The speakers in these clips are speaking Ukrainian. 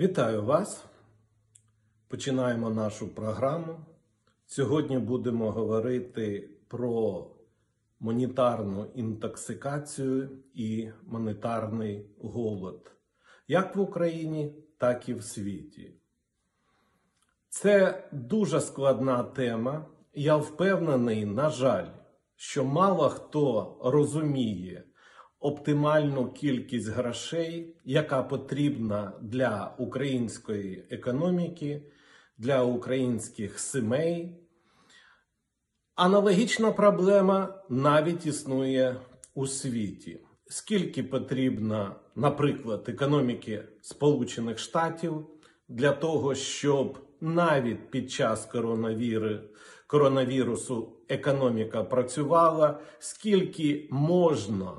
Вітаю вас. Починаємо нашу програму. Сьогодні будемо говорити про монетарну інтоксикацію і монетарний голод, як в Україні, так і в світі. Це дуже складна тема. Я впевнений, на жаль, що мало хто розуміє оптимальну кількість грошей, яка потрібна для української економіки, для українських сімей. Аналогічна проблема навіть існує у світі. Скільки потрібно, наприклад, економіки Сполучених Штатів для того, щоб навіть під час коронавіру, коронавірусу економіка працювала, скільки можна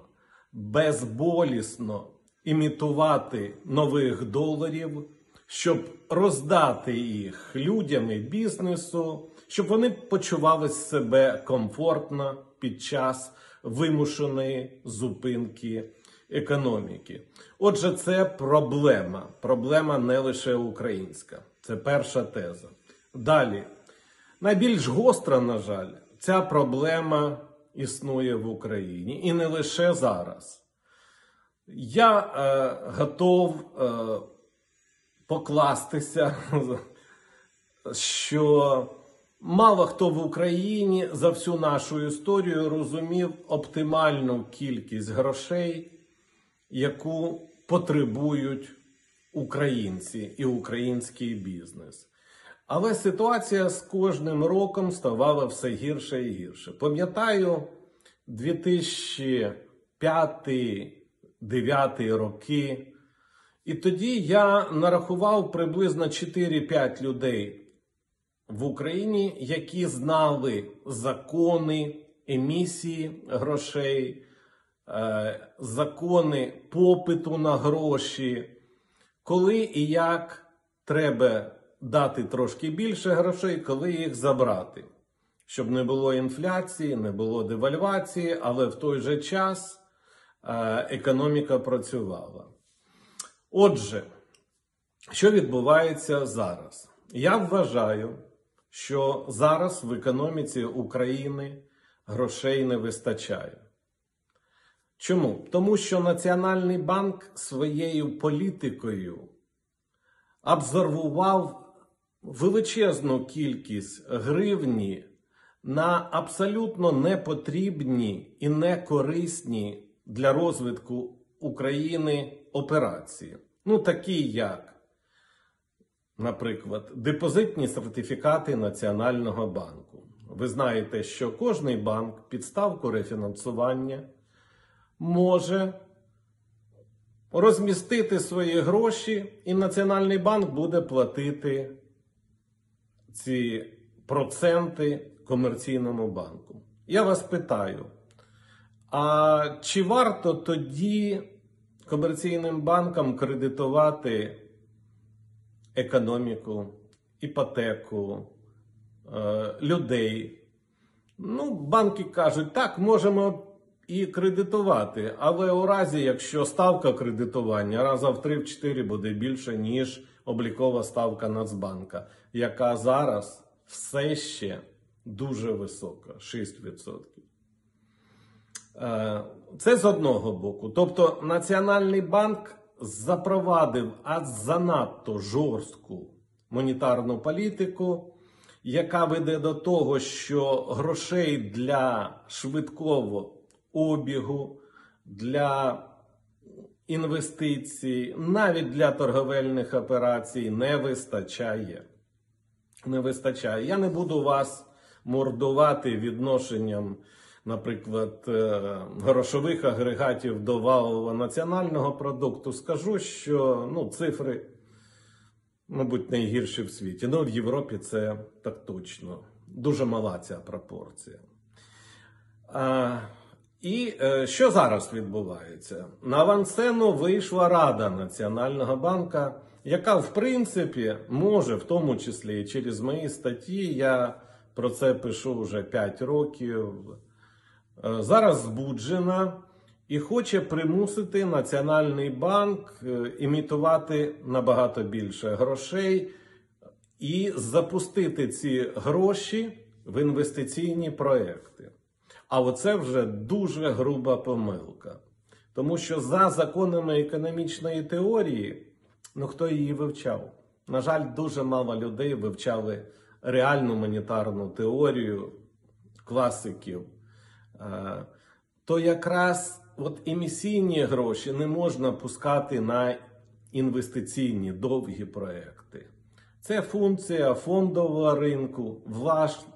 безболісно імітувати нових доларів, щоб роздати їх людям і бізнесу, щоб вони почували себе комфортно під час вимушеної зупинки економіки. Отже, це проблема. Проблема не лише українська. Це перша теза. Далі, найбільш гостра, на жаль, ця проблема існує в Україні і не лише зараз. Я е, готов е, покластися, що мало хто в Україні за всю нашу історію розумів оптимальну кількість грошей, яку потребують українці і український бізнес. Але ситуація з кожним роком ставала все гірше і гірше. Пам'ятаю 2005-2009 роки. І тоді я нарахував приблизно 4-5 людей в Україні, які знали закони емісії грошей, е, закони попиту на гроші, коли і як треба дати трошки більше грошей, коли їх забрати. Щоб не було інфляції, не було девальвації, але в той же час е, економіка працювала. Отже, що відбувається зараз? Я вважаю, що зараз в економіці України грошей не вистачає. Чому? Тому що Національний банк своєю політикою абсорбував величезну кількість гривні на абсолютно непотрібні і некорисні для розвитку України операції. Ну, такі як, наприклад, депозитні сертифікати Національного банку. Ви знаєте, що кожний банк під ставку рефінансування може розмістити свої гроші, і Національний банк буде платити ці проценти комерційному банку. Я вас питаю, а чи варто тоді комерційним банкам кредитувати економіку, іпотеку, е, людей? Ну, банки кажуть, так, можемо і кредитувати, але у разі, якщо ставка кредитування раза в 3-4 буде більше, ніж облікова ставка Нацбанка, яка зараз все ще дуже висока 6%. Е, це з одного боку. Тобто Національний банк запровадив аж занадто жорстку монетарну політику, яка веде до того, що грошей для швидкого обігу, для інвестицій, навіть для торговельних операцій не вистачає. Не вистачає. Я не буду вас мордувати відношенням, наприклад, е, грошових агрегатів до валового національного продукту. Скажу, що ну, цифри, мабуть, найгірші в світі. Ну, в Європі це так точно. Дуже мала ця пропорція. І е, що зараз відбувається? На авансцену вийшла Рада Національного банка, яка, в принципі, може, в тому числі і через мої статті, я про це пишу вже 5 років. е, Зараз збуджена і хоче примусити Національний банк е, імітувати набагато більше грошей і запустити ці гроші в інвестиційні проекти. А оце вже дуже груба помилка. Тому що за законами економічної теорії, ну хто її вивчав? На жаль, дуже мало людей вивчали реальну монетарну теорію класиків. Е, То якраз от емісійні гроші не можна пускати на інвестиційні довгі проекти. Це функція фондового ринку,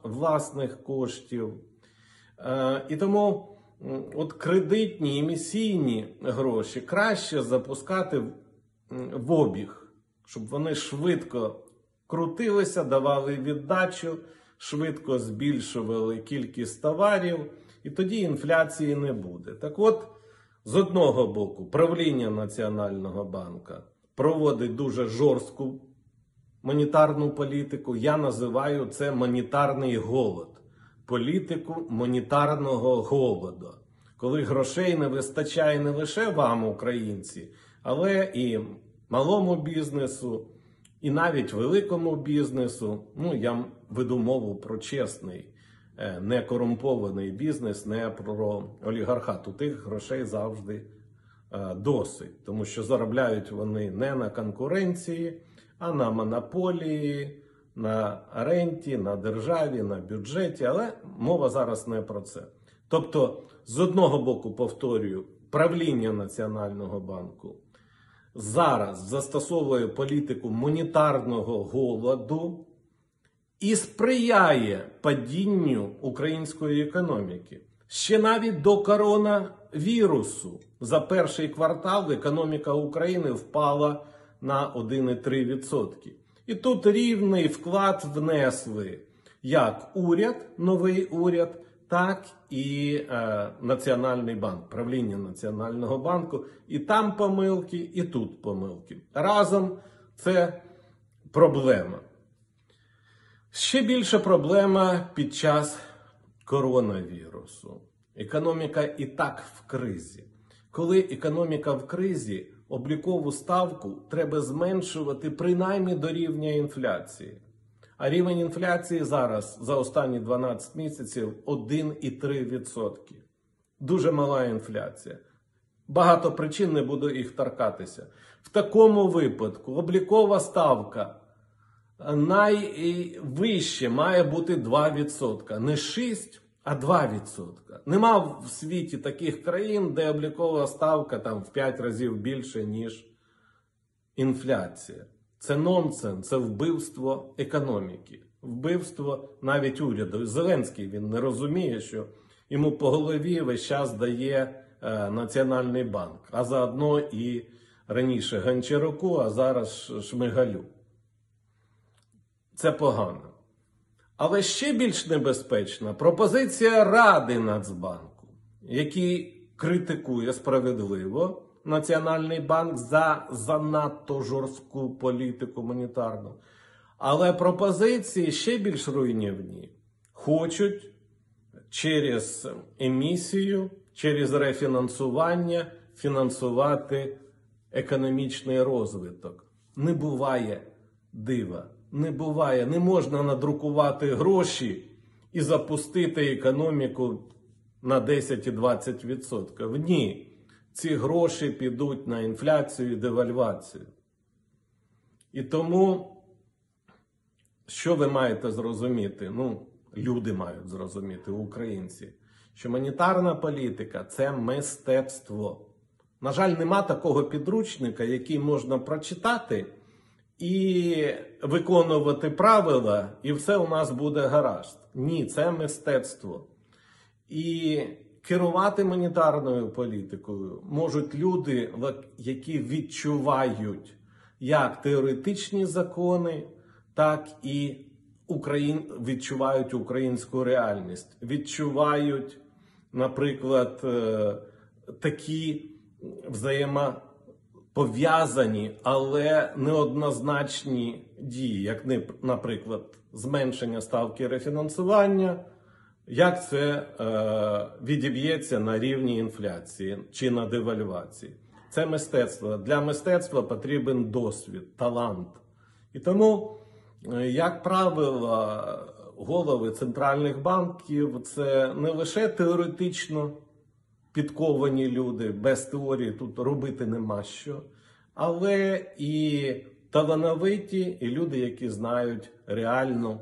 власних коштів. Е, І тому от кредитні емісійні гроші краще запускати в- обіг, щоб вони швидко крутилися, давали віддачу, швидко збільшували кількість товарів, і тоді інфляції не буде. Так от, з одного боку, правління Національного банка проводить дуже жорстку монетарну політику. Я називаю це монетарний голод. Політику монетарного голоду. Коли грошей не вистачає не лише вам, українці, але і малому бізнесу, і навіть великому бізнесу. Ну, я веду мову про чесний, е, не корумпований бізнес, не про олігархат. У тих грошей завжди е, досить, тому що заробляють вони не на конкуренції, а на монополії, на ренті, на державі, на бюджеті. Але мова зараз не про це. Тобто, з одного боку, повторюю, правління Національного банку зараз застосовує політику монетарного голоду і сприяє падінню української економіки. Ще навіть до коронавірусу за перший квартал економіка України впала на 1,3%. І тут рівний вклад внесли як уряд, новий уряд, так і е, Національний банк, правління Національного банку. І там помилки, і тут помилки. Разом це проблема. Ще більша проблема під час коронавірусу. Економіка і так в кризі. Коли економіка в кризі, облікову ставку треба зменшувати принаймні до рівня інфляції. А рівень інфляції зараз за останні 12 місяців 1,3%. Дуже мала інфляція. Багато причин не буду їх торкатися. В такому випадку облікова ставка найвище має бути 2%. Не 6%, а 2%. Нема в світі таких країн, де облікова ставка там в 5 разів більше, ніж інфляція. Це нонсенс, це вбивство економіки, вбивство навіть уряду. Зеленський він не розуміє, що йому по голові весь час дає е, Національний банк, а заодно і раніше Гончаруку, а зараз Шмигалю. Це погано. Але ще більш небезпечна пропозиція Ради Нацбанку, який критикує справедливо Національний банк за занадто жорстку політику монетарну. Але пропозиції ще більш руйнівні. Хочуть через емісію, через рефінансування фінансувати економічний розвиток. Не буває дива, не буває. Не можна надрукувати гроші і запустити економіку на 10 і 20%. Ні. Ці гроші підуть на інфляцію і девальвацію. І тому, що ви маєте зрозуміти? Ну, люди мають зрозуміти, українці, що монетарна політика це мистецтво. На жаль, нема такого підручника, який можна прочитати і виконувати правила, і все у нас буде гаразд. Ні, це мистецтво. І керувати монетарною політикою можуть люди, які відчувають як теоретичні закони, так і Україн... відчувають українську реальність, відчувають, наприклад, е, такі взаємопов'язані, але неоднозначні дії, як, наприклад, зменшення ставки рефінансування Як це е, відіб'ється на рівні інфляції чи на девальвації? Це мистецтво. Для мистецтва потрібен досвід, талант. І тому, е, як правило, голови центральних банків це не лише теоретично підковані люди, без теорії тут робити нема що, але і талановиті, і люди, які знають реальну,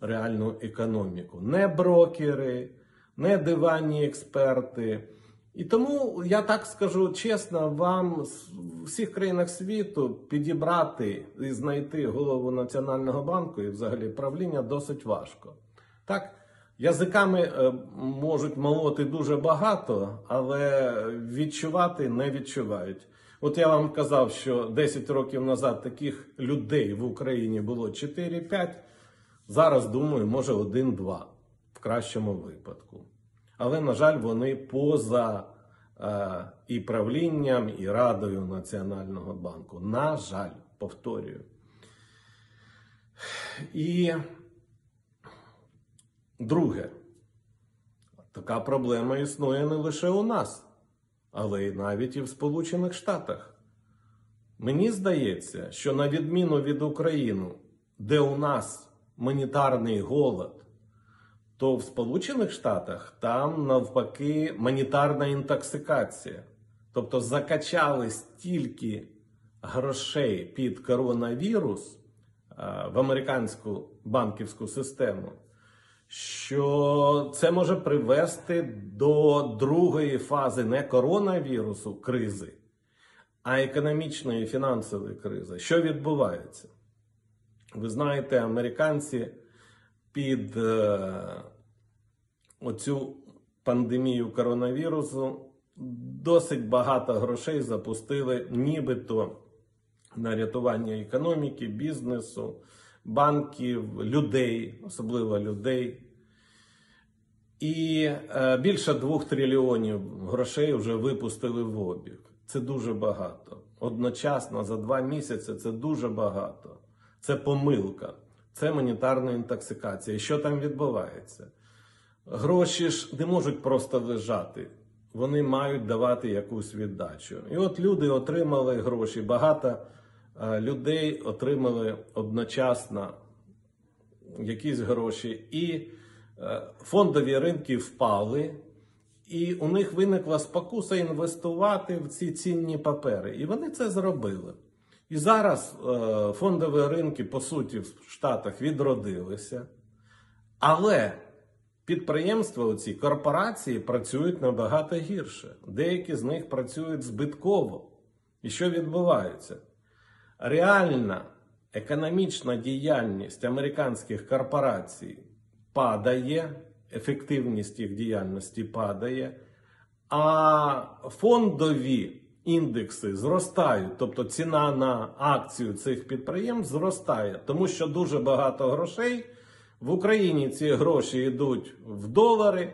реальну економіку. Не брокери, не диванні експерти. І тому я так скажу чесно, вам в всіх країнах світу підібрати і знайти голову Національного банку і взагалі правління досить важко. Так, язиками е, можуть молоти дуже багато, але відчувати не відчувають. От я вам казав, що 10 років назад таких людей в Україні було 4-5. Зараз думаю, може 1-2 в кращому випадку. Але, на жаль, вони поза е, і правлінням, і радою Національного банку. На жаль, повторюю. І друге, така проблема існує не лише у нас, але й навіть і в Сполучених Штатах. Мені здається, що на відміну від України, де у нас монетарний голод, то в Сполучених Штатах там навпаки монетарна інтоксикація. Тобто закачали стільки грошей під коронавірус в американську банківську систему, що це може привести до другої фази не коронавірусу кризи, а економічної і фінансової кризи. Що відбувається? Ви знаєте, американці під е, оцю пандемію коронавірусу досить багато грошей запустили, нібито на рятування економіки, бізнесу, банків, людей, особливо людей. І е, більше двох трильйонів грошей вже випустили в обіг. Це дуже багато. Одночасно за два місяці це дуже багато. Це помилка, це монетарна інтоксикація. І що там відбувається? Гроші ж не можуть просто лежати, вони мають давати якусь віддачу. І от люди отримали гроші. Багато людей отримали одночасно якісь гроші, і е, фондові ринки впали. І у них виникла спокуса інвестувати в ці цінні папери. І вони це зробили. І зараз е, фондові ринки, по суті, в Штатах відродилися. Але підприємства, ці корпорації працюють набагато гірше. Деякі з них працюють збитково. І що відбувається? Реальна економічна діяльність американських корпорацій падає, ефективність їх діяльності падає, а фондові індекси зростають, тобто ціна на акцію цих підприємств зростає, тому що дуже багато грошей. В Україні ці гроші йдуть в долари,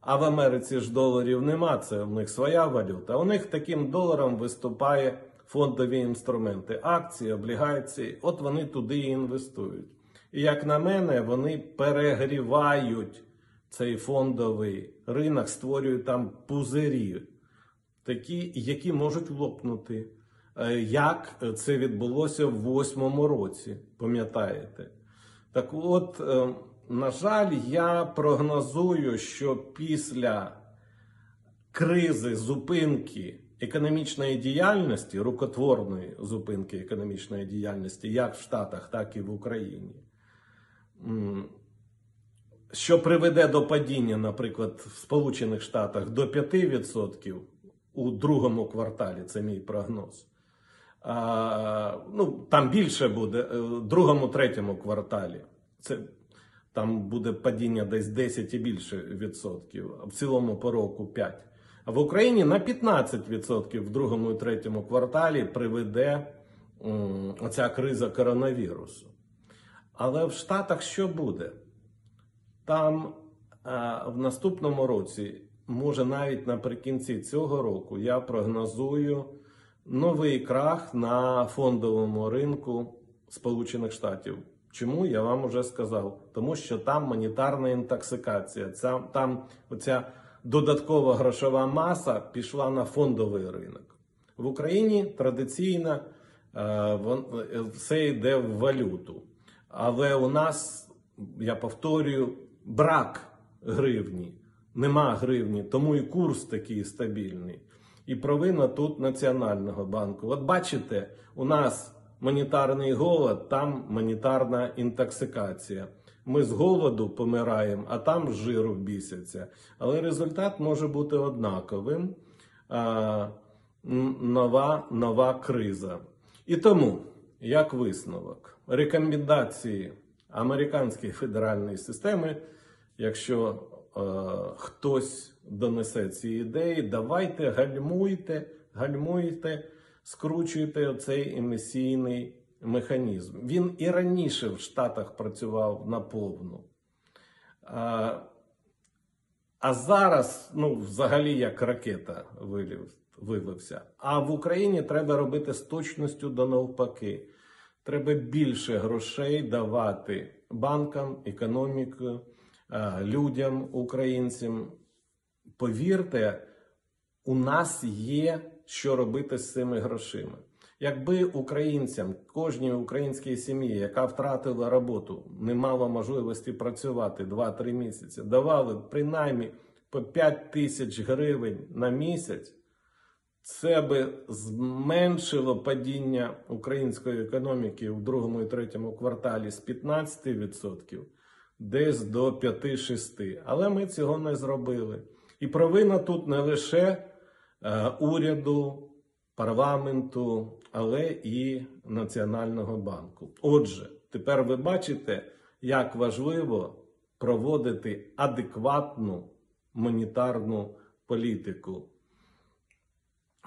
а в Америці ж доларів нема. Це в них своя валюта. У них таким доларом виступає фондові інструменти, акції, облігації. От вони туди і інвестують. І як на мене, вони перегрівають цей фондовий ринок, створюють там пузирі, такі, які можуть лопнути. Е, Як це відбулося в восьмому році, пам'ятаєте? Так от, е, на жаль, я прогнозую, що після кризи зупинки економічної діяльності, рукотворної зупинки економічної діяльності, як в Штатах, так і в Україні, що приведе до падіння, наприклад, в Сполучених Штатах до 5% у другому кварталі, це мій прогноз. А, ну, там більше буде е, в другому, третьому кварталі. Це там буде падіння десь 10 і більше відсотків, а в цілому по року 5. В Україні на 15% в другому і третьому кварталі приведе м, оця криза коронавірусу. Але в Штатах що буде? Там а, в наступному році, може навіть наприкінці цього року, я прогнозую новий крах на фондовому ринку Сполучених Штатів. Чому я вам уже сказав? Тому що там монетарна інтоксикація. Там оця додаткова грошова маса пішла на фондовий ринок. В Україні традиційно е, е, все йде в валюту. Але у нас, я повторюю, брак гривні. Нема гривні, тому і курс такий стабільний. І провина тут Національного банку. От бачите, у нас монетарний голод, там монетарна інтоксикація. Ми з голоду помираємо, а там з жиру бісяться. Але результат може бути однаковим. А, нова, нова криза. І тому, як висновок, рекомендації американської федеральної системи, якщо е, хтось донесе ці ідеї, давайте гальмуйте, гальмуйте, скручуйте оцей емісійний механізм. Він і раніше в Штатах працював наповну. А, а зараз, ну, взагалі, як ракета вилів, вилився. А в Україні треба робити з точністю до навпаки. Треба більше грошей давати банкам, економіку, людям, українцям. Повірте, у нас є що робити з цими грошима. Якби українцям, кожній українській сім'ї, яка втратила роботу, не мала можливості працювати 2-3 місяці, давали принаймні по 5 тисяч гривень на місяць, це би зменшило падіння української економіки у другому і третьому кварталі з 15% десь до 5-6%. Але ми цього не зробили. І провина тут не лише е, уряду, парламенту, але і Національного банку. Отже, тепер ви бачите, як важливо проводити адекватну монетарну політику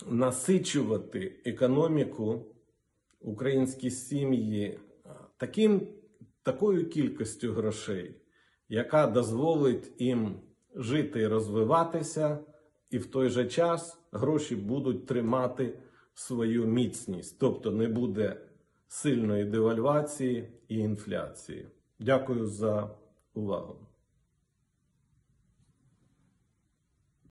насичувати економіку українські сім'ї е, таким, такою кількістю грошей, яка дозволить їм жити і розвиватися, і в той же час гроші будуть тримати свою міцність, тобто не буде сильної девальвації і інфляції. Дякую за увагу.